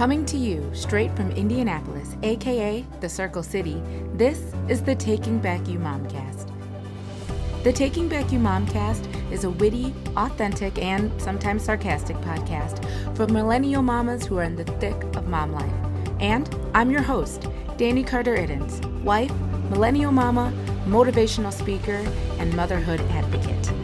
Coming to you straight from Indianapolis, aka the Circle City, this is the Taking Back You Momcast. The Taking Back You Momcast is a witty, authentic, and sometimes sarcastic podcast for millennial mamas who are in the thick of mom life. And I'm your host, Danny Carter Iddens, wife, millennial mama, motivational speaker, and motherhood advocate.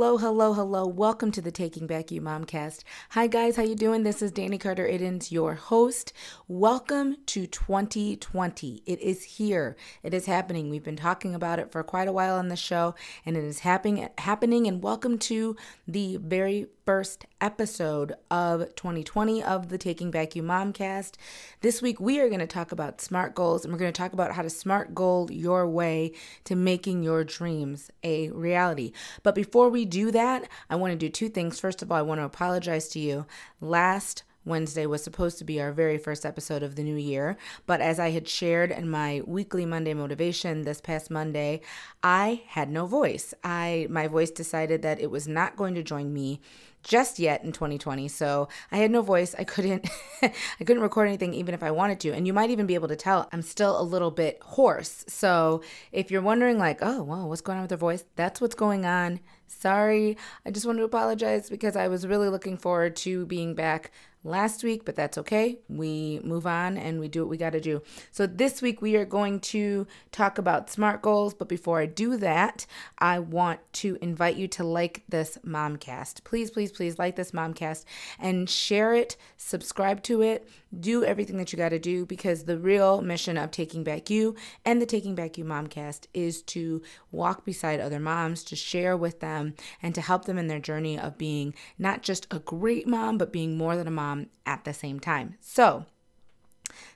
Hello, hello, hello. Welcome to the Taking Back You Momcast. Hi guys, how you doing? This is Danny Carter Iddens, your host. Welcome to 2020. It is here. It is happening. We've been talking about it for quite a while on the show and it is happening happening and welcome to the very first episode of 2020 of the Taking Back You Momcast. This week we are going to talk about SMART goals and we're going to talk about how to SMART goal your way to making your dreams a reality. But before we do that, I want to do two things. First of all, I want to apologize to you. Last Wednesday was supposed to be our very first episode of the new year, but as I had shared in my weekly Monday motivation this past Monday, I had no voice. I my voice decided that it was not going to join me just yet in 2020. So I had no voice. I couldn't I couldn't record anything even if I wanted to. And you might even be able to tell I'm still a little bit hoarse. So if you're wondering like, "Oh, well, what's going on with her voice?" That's what's going on. Sorry. I just want to apologize because I was really looking forward to being back last week, but that's okay. We move on and we do what we got to do. So, this week we are going to talk about SMART goals. But before I do that, I want to invite you to like this Momcast. Please, please, please like this Momcast and share it, subscribe to it, do everything that you got to do because the real mission of Taking Back You and the Taking Back You Momcast is to walk beside other moms, to share with them, and to help them in their journey of being not just a great mom, but being more than a mom at the same time. So,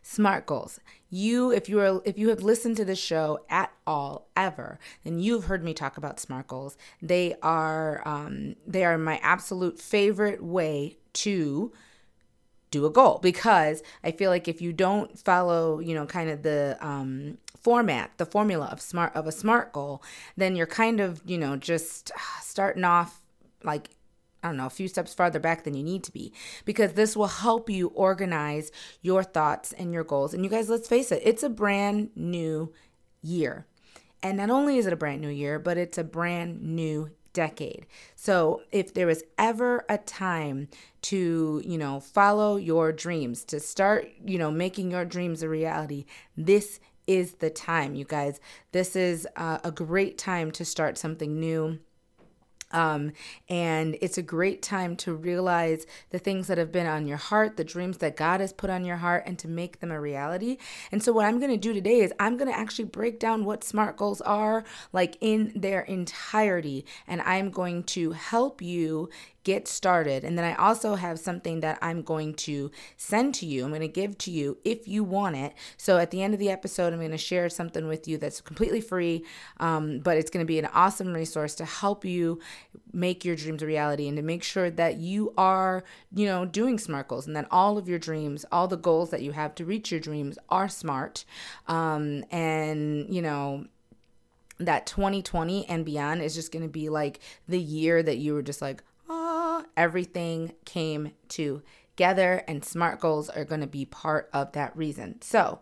SMART goals. You, if you are, if you have listened to the show at all ever, then you've heard me talk about SMART goals. They are, um, they are my absolute favorite way to do a goal because I feel like if you don't follow, you know, kind of the um, format, the formula of smart of a smart goal, then you're kind of, you know, just starting off like I don't know, a few steps farther back than you need to be because this will help you organize your thoughts and your goals. And you guys, let's face it, it's a brand new year. And not only is it a brand new year, but it's a brand new decade. So, if there was ever a time to, you know, follow your dreams, to start, you know, making your dreams a reality, this is the time, you guys. This is uh, a great time to start something new um, and it's a great time to realize the things that have been on your heart, the dreams that God has put on your heart, and to make them a reality. And so, what I'm going to do today is I'm going to actually break down what SMART goals are, like in their entirety. And I'm going to help you get started. And then I also have something that I'm going to send to you. I'm going to give to you if you want it. So at the end of the episode, I'm going to share something with you that's completely free, um, but it's going to be an awesome resource to help you make your dreams a reality and to make sure that you are, you know, doing SMART goals and that all of your dreams, all the goals that you have to reach your dreams are smart. Um, and, you know, that 2020 and beyond is just going to be like the year that you were just like, everything came together, and SMART goals are going to be part of that reason. So,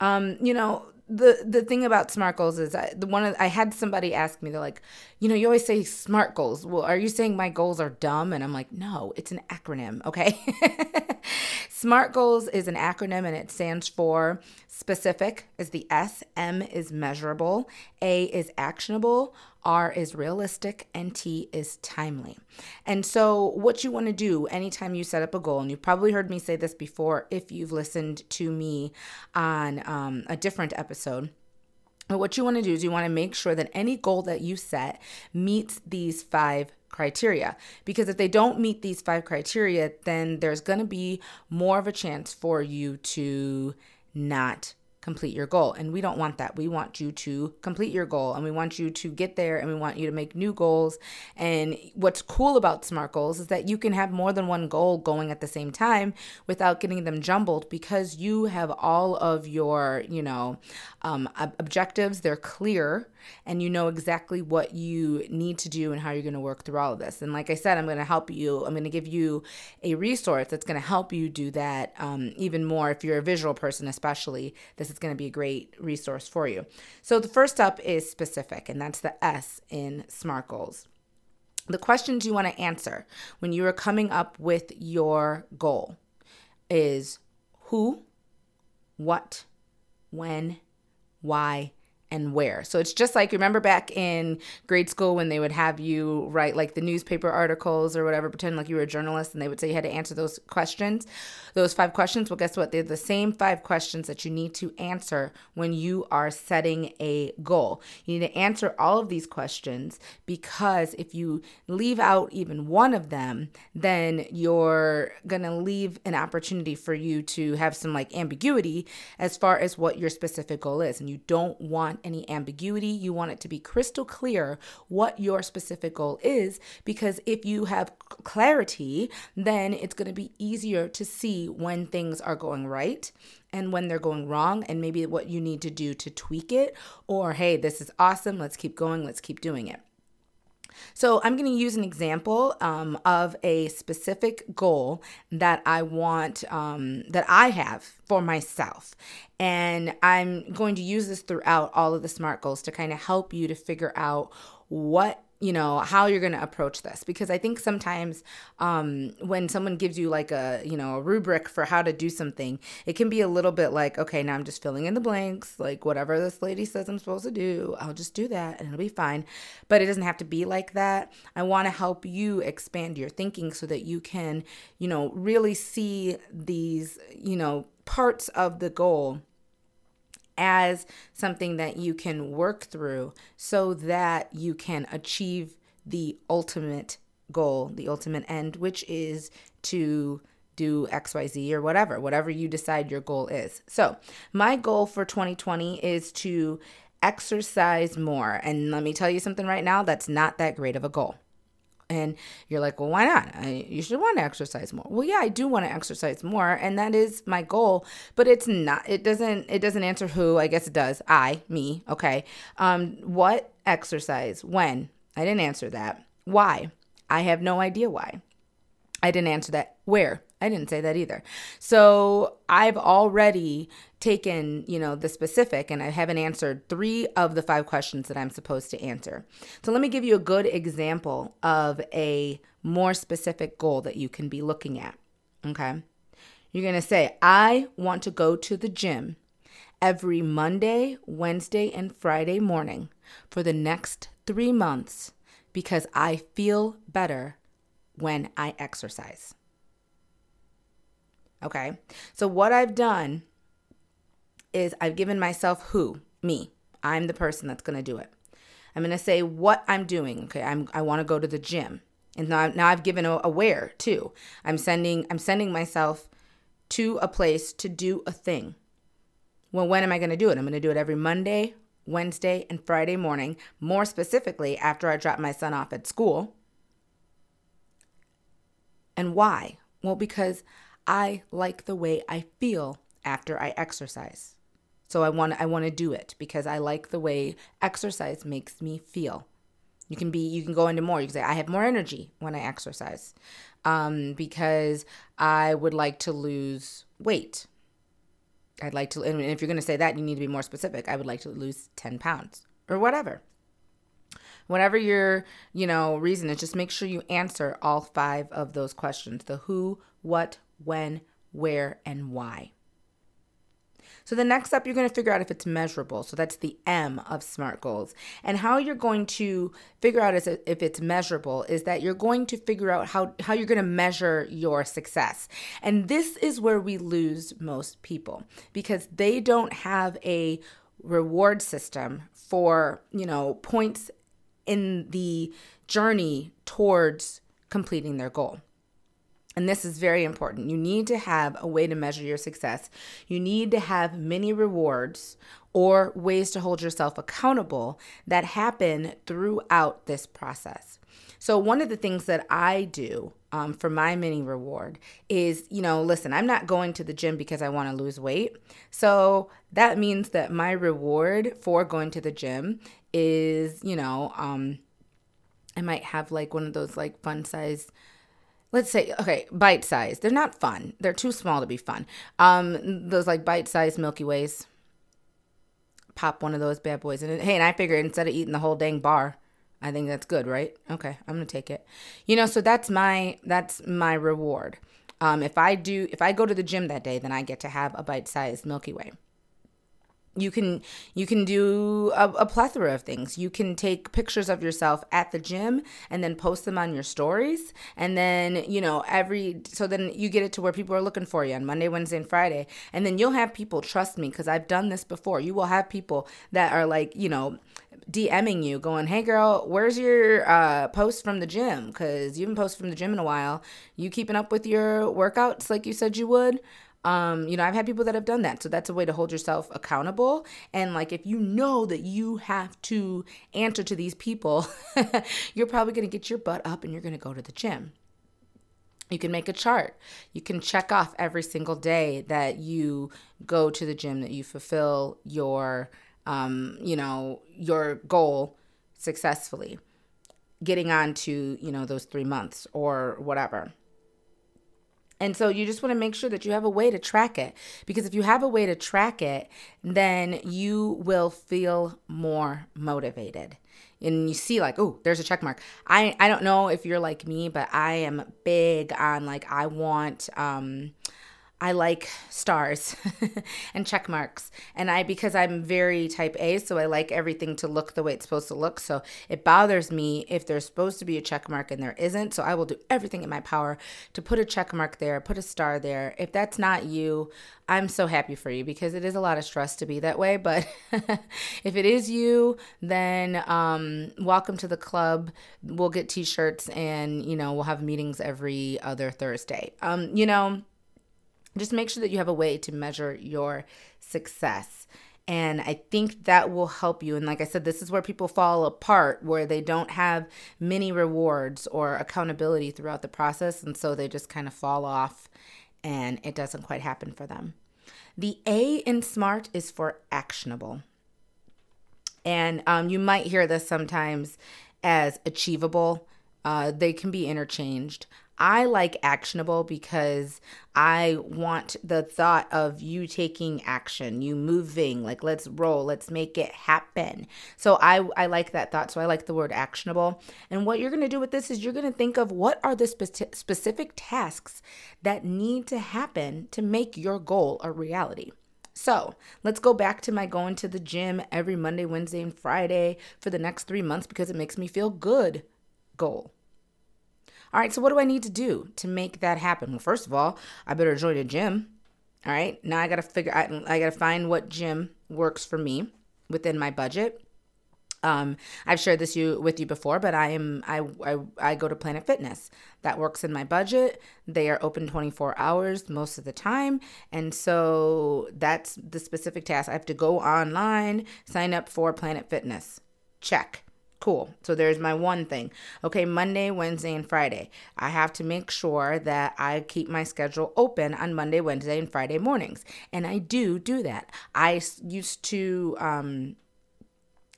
um, you know, the the thing about smart goals is I, the one of, I had somebody ask me they're like you know you always say smart goals. Well are you saying my goals are dumb? And I'm like no it's an acronym okay? Smart goals is an acronym and it stands for specific is the S M is measurable A is actionable R is realistic, and T is timely. And so, what you want to do anytime you set up a goal, and you've probably heard me say this before if you've listened to me on um, a different episode. But what you want to do is you want to make sure that any goal that you set meets these five criteria. Because if they don't meet these five criteria, then there's going to be more of a chance for you to not complete your goal. And we don't want that. We want you to complete your goal and we want you to get there and we want you to make new goals. And what's cool about SMART goals is that you can have more than one goal going at the same time without getting them jumbled because you have all of your, you know, um, objectives, they're clear and you know exactly what you need to do and how you're going to work through all of this. And like I said, I'm going to help you. I'm going to give you a resource that's going to help you do that um, even more. If you're a visual person, especially, this is going to be a great resource for you. So the first up is specific, and that's the S in SMART goals. The questions you want to answer when you are coming up with your goal is who, what, when, why, and where. So it's just like remember back in grade school when they would have you write like the newspaper articles or whatever, pretend like you were a journalist, and they would say you had to answer those questions, those five questions. Well, guess what? They're the same five questions that you need to answer when you are setting a goal. You need to answer all of these questions because if you leave out even one of them, then you're going to leave an opportunity for you to have some like ambiguity as far as what your specific goal is. And you don't want any ambiguity. You want it to be crystal clear what your specific goal is because if you have clarity, then it's going to be easier to see when things are going right and when they're going wrong and maybe what you need to do to tweak it or hey, this is awesome, let's keep going, let's keep doing it. So, I'm going to use an example um, of a specific goal that I want, um, that I have for myself. And I'm going to use this throughout all of the SMART goals to kind of help you to figure out what you know how you're going to approach this because i think sometimes um, when someone gives you like a you know a rubric for how to do something it can be a little bit like okay now i'm just filling in the blanks like whatever this lady says i'm supposed to do i'll just do that and it'll be fine. But it doesn't have to be like that. I want to help you expand your thinking so that you can you know really see these you know parts of the goal as something that you can work through so that you can achieve the ultimate goal, the ultimate end, which is to do XYZ or whatever, whatever you decide your goal is. So, my goal for 2020 is to exercise more. And let me tell you something right now that's not that great of a goal. And you're like, well, why not? I, you should want to exercise more. Well, yeah, I do want to exercise more, and that is my goal. But it's not. It doesn't. It doesn't answer who. I guess it does. I, me. Okay. Um, what exercise? When? I didn't answer that. Why? I have no idea why. I didn't answer that. Where? I didn't say that either. So I've already taken, you know, the specific and I haven't answered three of the five questions that I'm supposed to answer. So let me give you a good example of a more specific goal that you can be looking at. Okay. You're going to say, I want to go to the gym every Monday, Wednesday, and Friday morning for the next three months because I feel better when I exercise. Okay. So, what I've done is I've given myself who? Me. I'm the person that's going to do it. I'm going to say what I'm doing. Okay. I'm, I want to go to the gym. And now, now I've given a, a where too. I'm sending, I'm sending myself to a place to do a thing. Well, when am I going to do it? I'm going to do it every Monday, Wednesday, and Friday morning. More specifically, after I drop my son off at school. And why? Well, because I like the way I feel after I exercise. So I want I want to do it because I like the way exercise makes me feel. You can be you can go into more. You can say I have more energy when I exercise. Um, because I would like to lose weight. I'd like to and if you're going to say that, you need to be more specific. I would like to lose 10 pounds or whatever. Whatever your, you know, reason is, just make sure you answer all five of those questions. The who, what, when, where, and why. So the next step, you're going to figure out if it's measurable. So that's the M of SMART goals. And how you're going to figure out if it's measurable is that you're going to figure out how, how you're going to measure your success. And this is where we lose most people because they don't have a reward system for, you know, points in the journey towards completing their goal. And this is very important. You need to have a way to measure your success. You need to have many rewards or ways to hold yourself accountable that happen throughout this process. So, one of the things that I do um, for my mini reward is, you know, listen, I'm not going to the gym because I want to lose weight. So, that means that my reward for going to the gym is, you know, um, I might have like one of those like fun size let's say okay bite size. They're not fun. They're too small to be fun. Um those like bite size milky ways. Pop one of those bad boys and hey and i figured instead of eating the whole dang bar i think that's good right? Okay i'm gonna take it. You know so that's my that's my reward. Um if i do if i go to the gym that day then i get to have a bite sized milky way you can you can do a, a, plethora of things. You can take pictures of yourself at the gym and then post them on your stories. And then you know every so then you get it to where people are looking for you on monday wednesday and friday. And then you'll have people trust me because i've done this before. You will have people that are like you know DMing you, going, "Hey girl, where's your uh, post from the gym? Because you haven't posted from the gym in a while. You keeping up with your workouts like you said you would?" Um, you know, I've had people that have done that. So that's a way to hold yourself accountable. And like if you know that you have to answer to these people, you're probably going to get your butt up and you're going to go to the gym. You can make a chart. You can check off every single day that you go to the gym, that you fulfill your, um, you know, your goal successfully, getting on to, you know, those three months or whatever. And so you just want to make sure that you have a way to track it. Because if you have a way to track it, then you will feel more motivated. And you see, like, oh, there's a check mark. I, I don't know if you're like me, but I am big on like, I want, um, I like stars and check marks. And I, because I'm very type A, so I like everything to look the way it's supposed to look. So it bothers me if there's supposed to be a check mark and there isn't. So I will do everything in my power to put a check mark there, put a star there. If that's not you, I'm so happy for you because it is a lot of stress to be that way. But if it is you, then um, welcome to the club. We'll get t shirts and, you know, we'll have meetings every other Thursday. Um, you know, just make sure that you have a way to measure your success. And I think that will help you. And like I said, this is where people fall apart, where they don't have many rewards or accountability throughout the process. And so they just kind of fall off and it doesn't quite happen for them. The A in SMART is for actionable. And um, you might hear this sometimes as achievable. Uh, they can be interchanged. I like actionable because I want the thought of you taking action, you moving, like let's roll, let's make it happen. So I I like that thought. So I like the word actionable. And what you're going to do with this is you're going to think of what are the spe- specific tasks that need to happen to make your goal a reality. So let's go back to my going to the gym every Monday, Wednesday, and Friday for the next three months because it makes me feel good goal. All right, so what do I need to do to make that happen? Well, first of all, I better join a gym. All right, now I got to figure I, I got to find what gym works for me within my budget. Um, I've shared this you with you before, but I am I, I I go to Planet Fitness. That works in my budget. They are open 24 hours most of the time, and so that's the specific task. I have to go online, sign up for Planet Fitness. Check. Cool. So there's my one thing. Okay, Monday, Wednesday, and Friday. I have to make sure that I keep my schedule open on Monday, Wednesday, and Friday mornings. And I do do that. I used to um,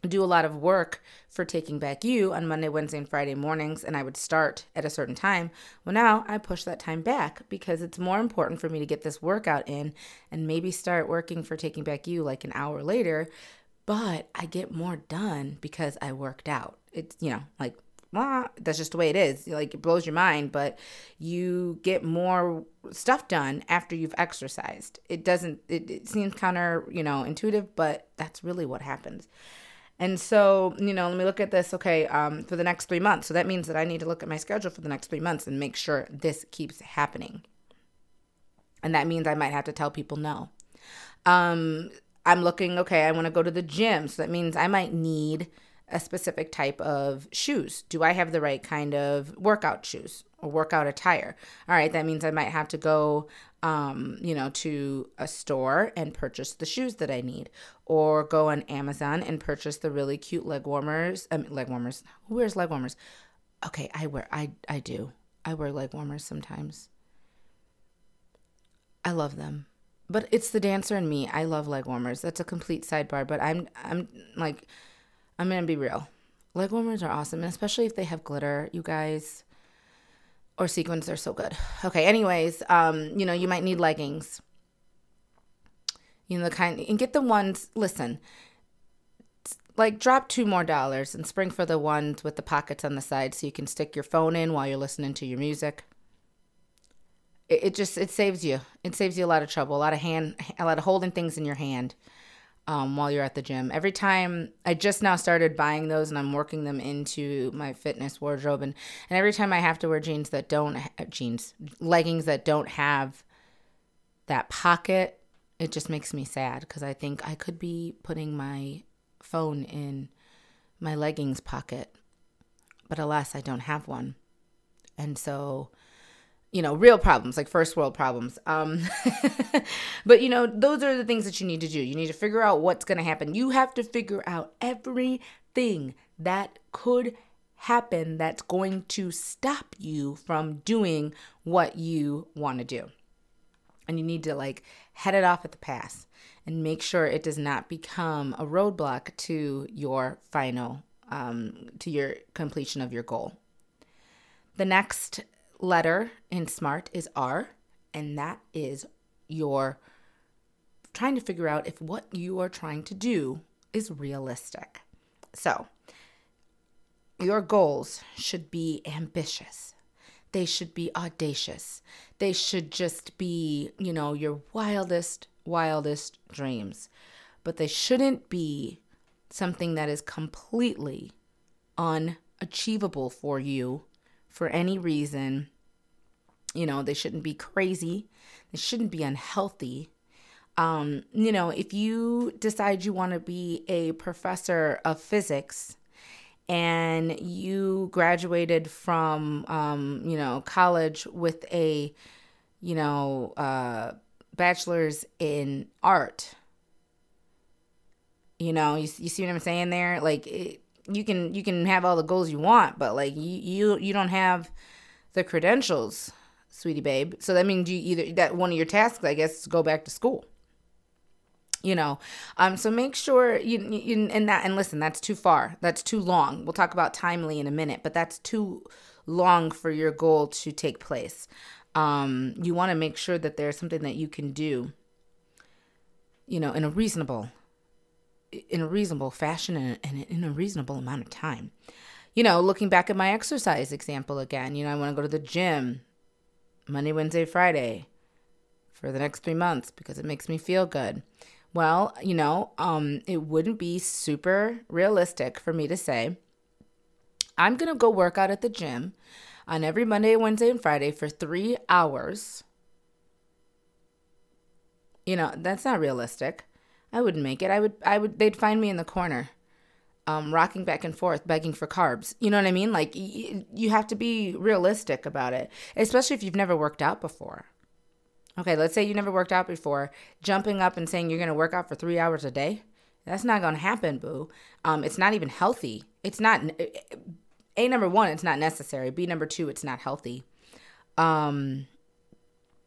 do a lot of work for Taking Back You on Monday, Wednesday, and Friday mornings, and I would start at a certain time. Well, now I push that time back because it's more important for me to get this workout in and maybe start working for Taking Back You like an hour later but I get more done because I worked out. It's, you know, like, well, that's just the way it is. Like, it blows your mind, but you get more stuff done after you've exercised. It doesn't, it, it seems counter, you know, intuitive, but that's really what happens. And so, you know, let me look at this, okay, um, for the next three months. So that means that I need to look at my schedule for the next three months and make sure this keeps happening. And that means I might have to tell people no. Um, I'm looking, okay, I want to go to the gym. So that means I might need a specific type of shoes? Do I have the right kind of workout shoes or workout attire? All right, that means I might have to go, um, you know, to a store and purchase the shoes that I need, or go on Amazon and purchase the really cute leg warmers. Mean, leg warmers. Who wears leg warmers? Okay, I wear. I I do. I wear leg warmers sometimes. I love them but it's the dancer in me. I love leg warmers. That's a complete sidebar, but I'm I'm like I'm gonna be real. Leg warmers are awesome, and especially if they have glitter, you guys, or sequins, they're so good. Okay, anyways, um, you know, you might need leggings. You know, the kind and get the ones, listen, like drop two more dollars and spring for the ones with the pockets on the side so you can stick your phone in while you're listening to your music it, it just it saves you. It saves you a lot of trouble, a lot of hand, a lot of holding things in your hand. Um, while you're at the gym. Every time I just now started buying those and I'm working them into my fitness wardrobe, and, and every time I have to wear jeans that don't have jeans, leggings that don't have that pocket, it just makes me sad because I think I could be putting my phone in my leggings pocket, but alas, I don't have one. And so you know, real problems, like first world problems. Um, but, you know, those are the things that you need to do. You need to figure out what's going to happen. You have to figure out everything that could happen that's going to stop you from doing what you want to do. And you need to like head it off at the pass and make sure it does not become a roadblock to your final, um, to your completion of your goal. The next letter in SMART is R, and that is your trying to figure out if what you are trying to do is realistic. So, your goals should be ambitious. They should be audacious. They should just be, you know, your wildest, wildest dreams. But they shouldn't be something that is completely unachievable for you for any reason you know, they shouldn't be crazy. They shouldn't be unhealthy. Um, you know, if you decide you want to be a professor of physics and you graduated from, um, you know, college with a, you know, uh, bachelor's in art, you know, you, you see what I'm saying there? Like, it, you can you can have all the goals you want, but like you you you don't have the credentials sweetie babe. So that means you either that one of your tasks, I guess, is go back to school. You know, um, so make sure you, you and that and listen, that's too far. That's too long. We'll talk about timely in a minute, but that's too long for your goal to take place. Um, you want to make sure that there's something that you can do. You know, in a reasonable, in a reasonable fashion and, and in a reasonable amount of time. You know, looking back at my exercise example again, you know, I want to go to the gym Monday, Wednesday, Friday for the next three months because it makes me feel good. Well, you know, um, it wouldn't be super realistic for me to say, I'm going to go work out at the gym on every Monday, Wednesday, and Friday for three hours. You know, that's not realistic. I wouldn't make it. I would, I would, they'd find me in the corner um, rocking back and forth, begging for carbs. You know what I mean? Like, y- you have to be realistic about it, especially if you've never worked out before. Okay, let's say you never worked out before. Jumping up and saying you're going to work out for three hours a day, that's not going to happen, boo. Um, it's not even healthy. It's not, A, number one, it's not necessary. B, number two, it's not healthy. Um,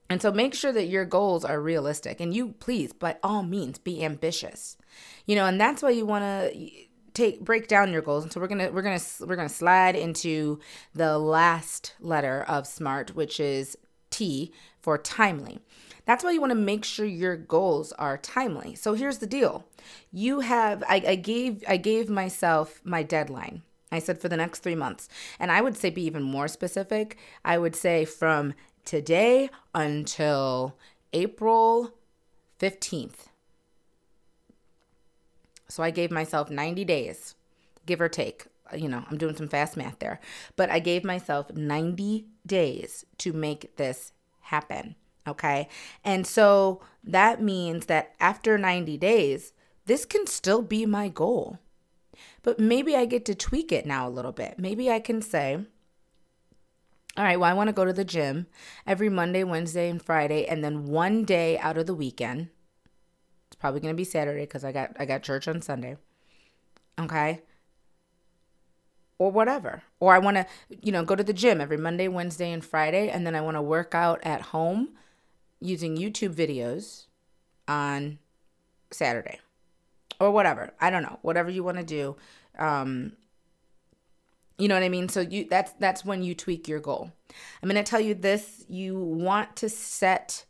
and so make sure that your goals are realistic and you please by all means be ambitious. You know, and that's why you want to take break down your goals. And so we're gonna we're gonna we're gonna slide into the last letter of smart which is t for timely. That's why you want to make sure your goals are timely. So here's the deal. You have I, I gave i gave myself my deadline. I said for the next three months. And i would say be even more specific. I would say from today until april 15th so I gave myself 90 days, give or take. You know, I'm doing some fast math there. But I gave myself 90 days to make this happen. Okay. And so that means that after 90 days, this can still be my goal. But maybe I get to tweak it now a little bit. Maybe I can say, all right, well, I want to go to the gym every Monday, Wednesday, and Friday, and then one day out of the weekend. Probably to be Saturday because I got I got church on Sunday. Okay. Or whatever. Or I want to, you know, go to the gym every Monday, Wednesday, and Friday, and then I want to work out at home using YouTube videos on Saturday. Or whatever. I don't know. Whatever you want to do. Um, you know what I mean? So you that's that's when you tweak your goal. I'm to tell you this, you want to set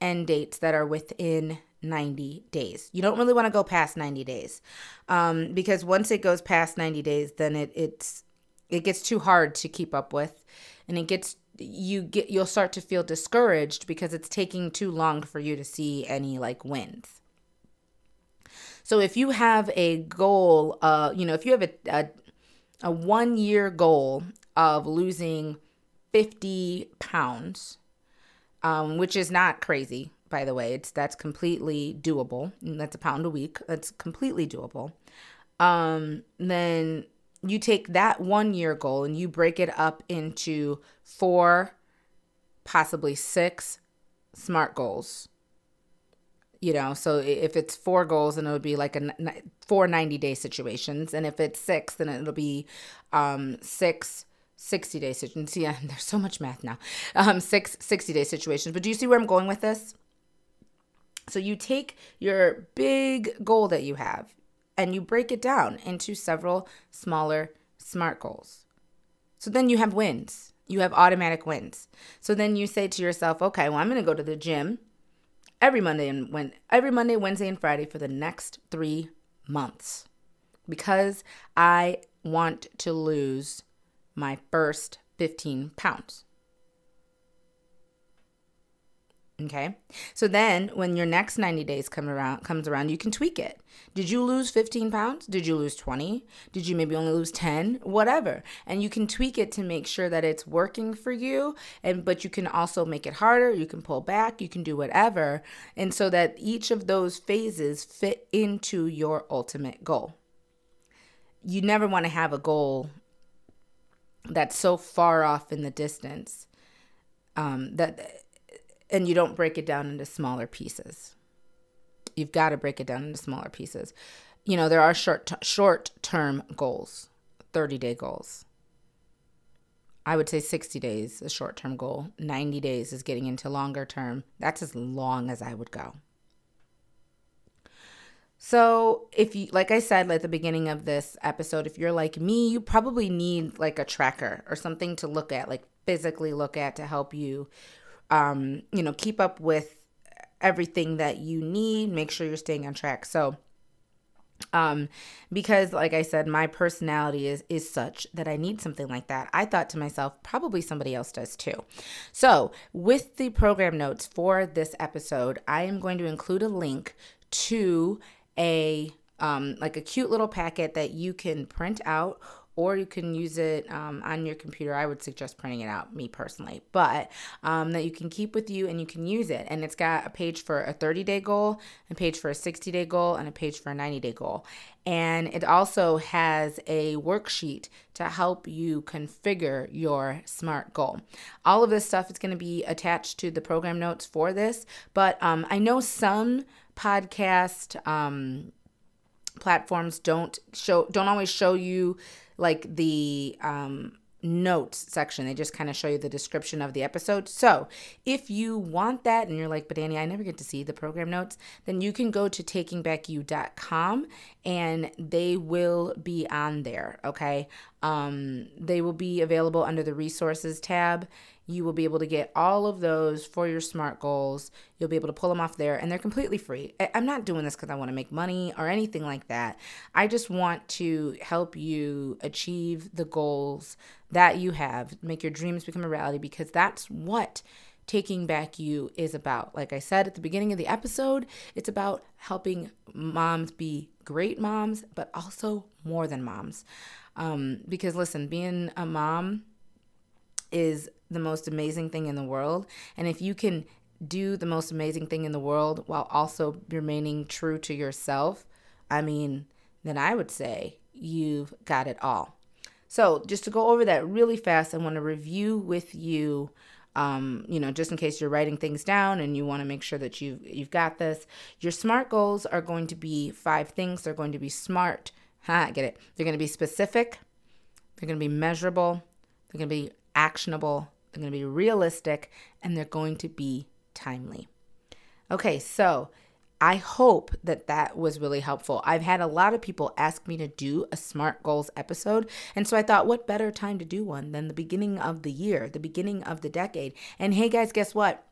end dates that are within 90 days. You don't really want to go past 90 days. Um, because once it goes past 90 days, then it it's it gets too hard to keep up with and it gets you get you'll start to feel discouraged because it's taking too long for you to see any like wins. So if you have a goal, uh, you know, if you have a, a a one year goal of losing 50 pounds, um, which is not crazy, by the way. It's that's completely doable. That's a pound a week. That's completely doable. Um, then you take that one year goal and you break it up into four, possibly six smart goals you know so if it's four goals then it would be like a four 90 day situations and if it's six then it'll be um six 60 day situations yeah there's so much math now um six 60 day situations but do you see where i'm going with this so you take your big goal that you have and you break it down into several smaller smart goals. So then you have wins. You have automatic wins. So then you say to yourself okay well i'm going to go to the gym every Monday and when every Monday, Wednesday, and Friday for the next three months because I want to lose my first 15 pounds. Okay. So then when your next 90 days come around comes around, you can tweak it. Did you lose 15 pounds? Did you lose 20? Did you maybe only lose 10? Whatever. And you can tweak it to make sure that it's working for you and but you can also make it harder, you can pull back, you can do whatever. And so that each of those phases fit into your ultimate goal. You never want to have a goal that's so far off in the distance um, that and you don't break it down into smaller pieces. You've got to break it down into smaller pieces. You know, there are short t- short term goals, 30 day goals. I would say 60 days a short term goal. 90 days is getting into longer term. That's as long as I would go. So, if you, like I said at the beginning of this episode, if you're like me, you probably need like a tracker or something to look at, like physically look at to help you um, you know, keep up with everything that you need, make sure you're staying on track. So, um because like i said my personality is is such that i need something like that i thought to myself probably somebody else does too so with the program notes for this episode i am going to include a link to a um like a cute little packet that you can print out or you can use it um, on your computer. I would suggest printing it out, me personally, but um, that you can keep with you and you can use it. And it's got a page for a 30 day goal, a page for a 60 day goal, and a page for a 90 day goal. And it also has a worksheet to help you configure your SMART goal. All of this stuff is going to be attached to the program notes for this, but um, I know some podcast um, platforms don't show don't always show you like the um, notes section. They just kind of show you the description of the episode. So if you want that and you're like, but Annie, I never get to see the program notes, then you can go to takingbackyou.com and they will be on there. Okay. Um, they will be available under the resources tab you will be able to get all of those for your SMART goals. You'll be able to pull them off there, and they're completely free. I'm not doing this because I want to make money or anything like that. I just want to help you achieve the goals that you have, make your dreams become a reality, because that's what taking back you is about. Like I said at the beginning of the episode, it's about helping moms be great moms, but also more than moms. Um, because listen, being a mom is the most amazing thing in the world. And if you can do the most amazing thing in the world while also remaining true to yourself, I mean, then I would say you've got it all. So, just to go over that really fast, I want to review with you. Um, you know, just in case you're writing things down and you want to make sure that you've you've got this. Your SMART goals are going to be five things. They're going to be smart. Ha, get it. They're going to be specific. They're going to be measurable. They're going to be actionable. They're going to be realistic, and they're going to be timely. Okay, so I hope that that was really helpful. I've had a lot of people ask me to do a SMART goals episode. And so I thought, what better time to do one than the beginning of the year, the beginning of the decade? And hey, guys, guess what?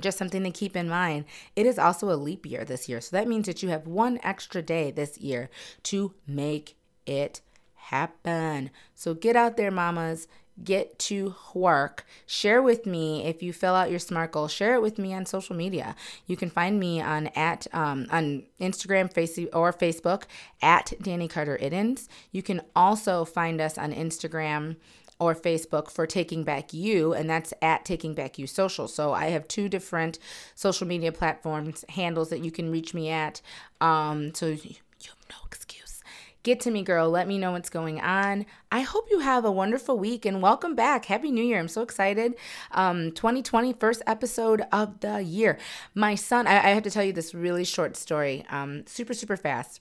Just something to keep in mind. It is also a leap year this year. So that means that you have one extra day this year to make it happen. So get out there, mamas get to work. Share with me if you fill out your SMART goal. Share it with me on social media. You can find me on at um, on Instagram, Facebook, or Facebook at Danny Carter Iddens. You can also find us on Instagram or Facebook for Taking Back You, and that's at Taking Back You Social. So I have two different social media platforms handles that you can reach me at. Um, so you, you have no excuse Get to me, girl. Let me know what's going on. I hope you have a wonderful week and welcome back. Happy New Year. I'm so excited. Um, 2020, first episode of the year. My son, I, I have to tell you this really short story, um, super, super fast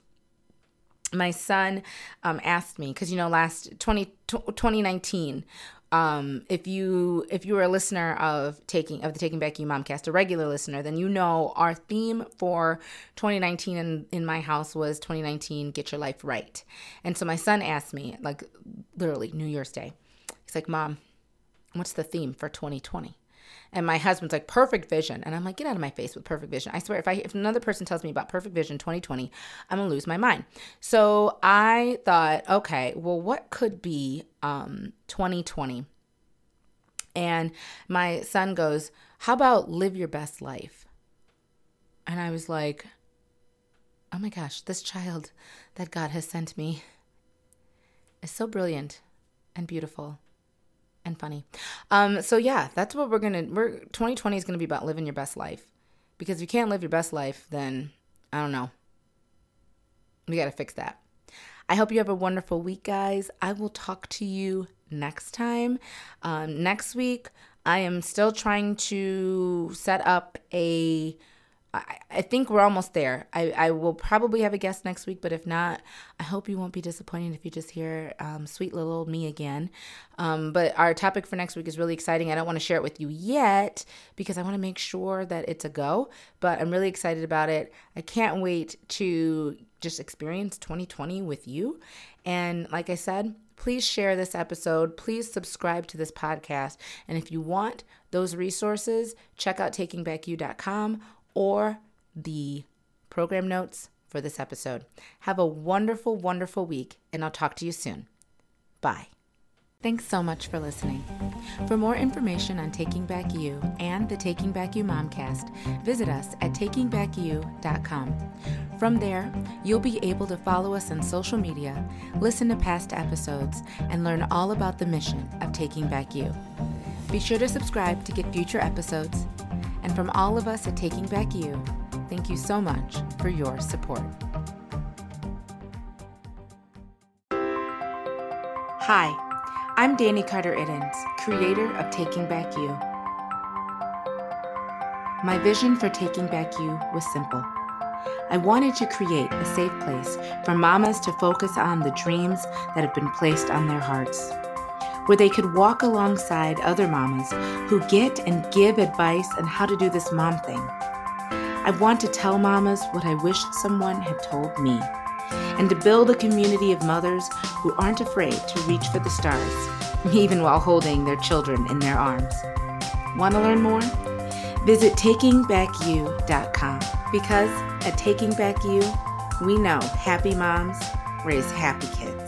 my son um, asked me because you know last 20, 2019 um, if you if you were a listener of taking of the Taking Back You Momcast, a regular listener, then you know our theme for 2019 in, in my house was 2019 Get Your Life Right. And so my son asked me, like literally New Year's Day, he's like, Mom, what's the theme for 2020? And my husband's like, perfect vision. And I'm like, get out of my face with perfect vision. I swear, if I if another person tells me about perfect vision 2020, I'm gonna lose my mind. So I thought, okay, well, what could be um 2020? And my son goes, How about live your best life? And I was like, Oh my gosh, this child that God has sent me is so brilliant and beautiful and funny. Um, so yeah, that's what we're gonna. We're 2020 is gonna be about living your best life, because if you can't live your best life, then I don't know. We gotta fix that. I hope you have a wonderful week, guys. I will talk to you next time. Um, next week, I am still trying to set up a I, think we're almost there. I, I will probably have a guest next week, but if not, I hope you won't be disappointed if you just hear um, sweet little old me again. Um, but our topic for next week is really exciting. I don't want to share it with you yet because I want to make sure that it's a go, but I'm really excited about it. I can't wait to just experience 2020 with you. And like I said, please share this episode. Please subscribe to this podcast. And if you want those resources, check out takingbackyou.com or the program notes for this episode. Have a wonderful, wonderful week, and I'll talk to you soon. Bye. Thanks so much for listening. For more information on Taking Back You and the Taking Back You Momcast, visit us at takingbackyou.com. From there, you'll be able to follow us on social media, listen to past episodes, and learn all about the mission of Taking Back You. Be sure to subscribe to get future episodes and from all of us at Taking Back You, thank you so much for your support. Hi, I'm Danny Carter Iddens, creator of Taking Back You. My vision for Taking Back You was simple. I wanted to create a safe place for mamas to focus on the dreams that have been placed on their hearts where they could walk alongside other mamas who get and give advice on how to do this mom thing. I want to tell mamas what I wish someone had told me, and to build a community of mothers who aren't afraid to reach for the stars, even while holding their children in their arms. Want to learn more? Visit takingbackyou.com because at Taking Back You, we know happy moms raise happy kids.